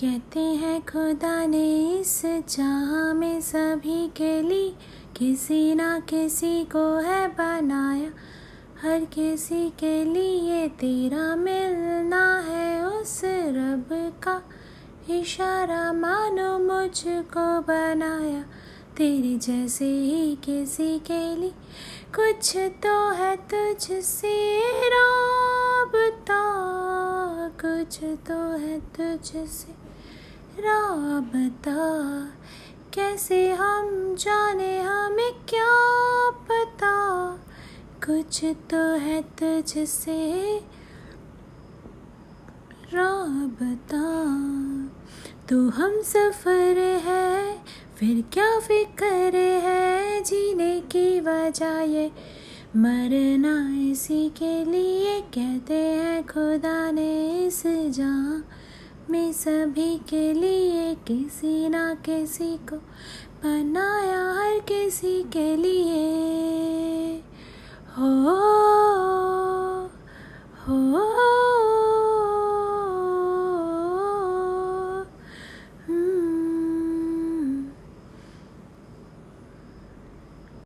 कहते हैं, खुदा ने इस जहाँ में सभी के लिए किसी ना किसी को है बनाया। हर किसी के लिए तेरा मिलना है उस रब का। इशारा मानो मुझको बनाया, तेरे जैसे ही किसी के लिए। कुछ तो है तुझसे राबता, कुछ तो है तुझसे राबता कैसे हम जाने, हमें क्या पता? कुछ तो है तुझसे राबता तो हम सफ़र है, फिर क्या फ़िक्र है? जीने की वजह ये मरना इसी के लिए कहते हैं, खुदा ने इस जहाँ में सभी के लिए किसी ना किसी को बनाया हर किसी के लिए। हो हो, हो, हो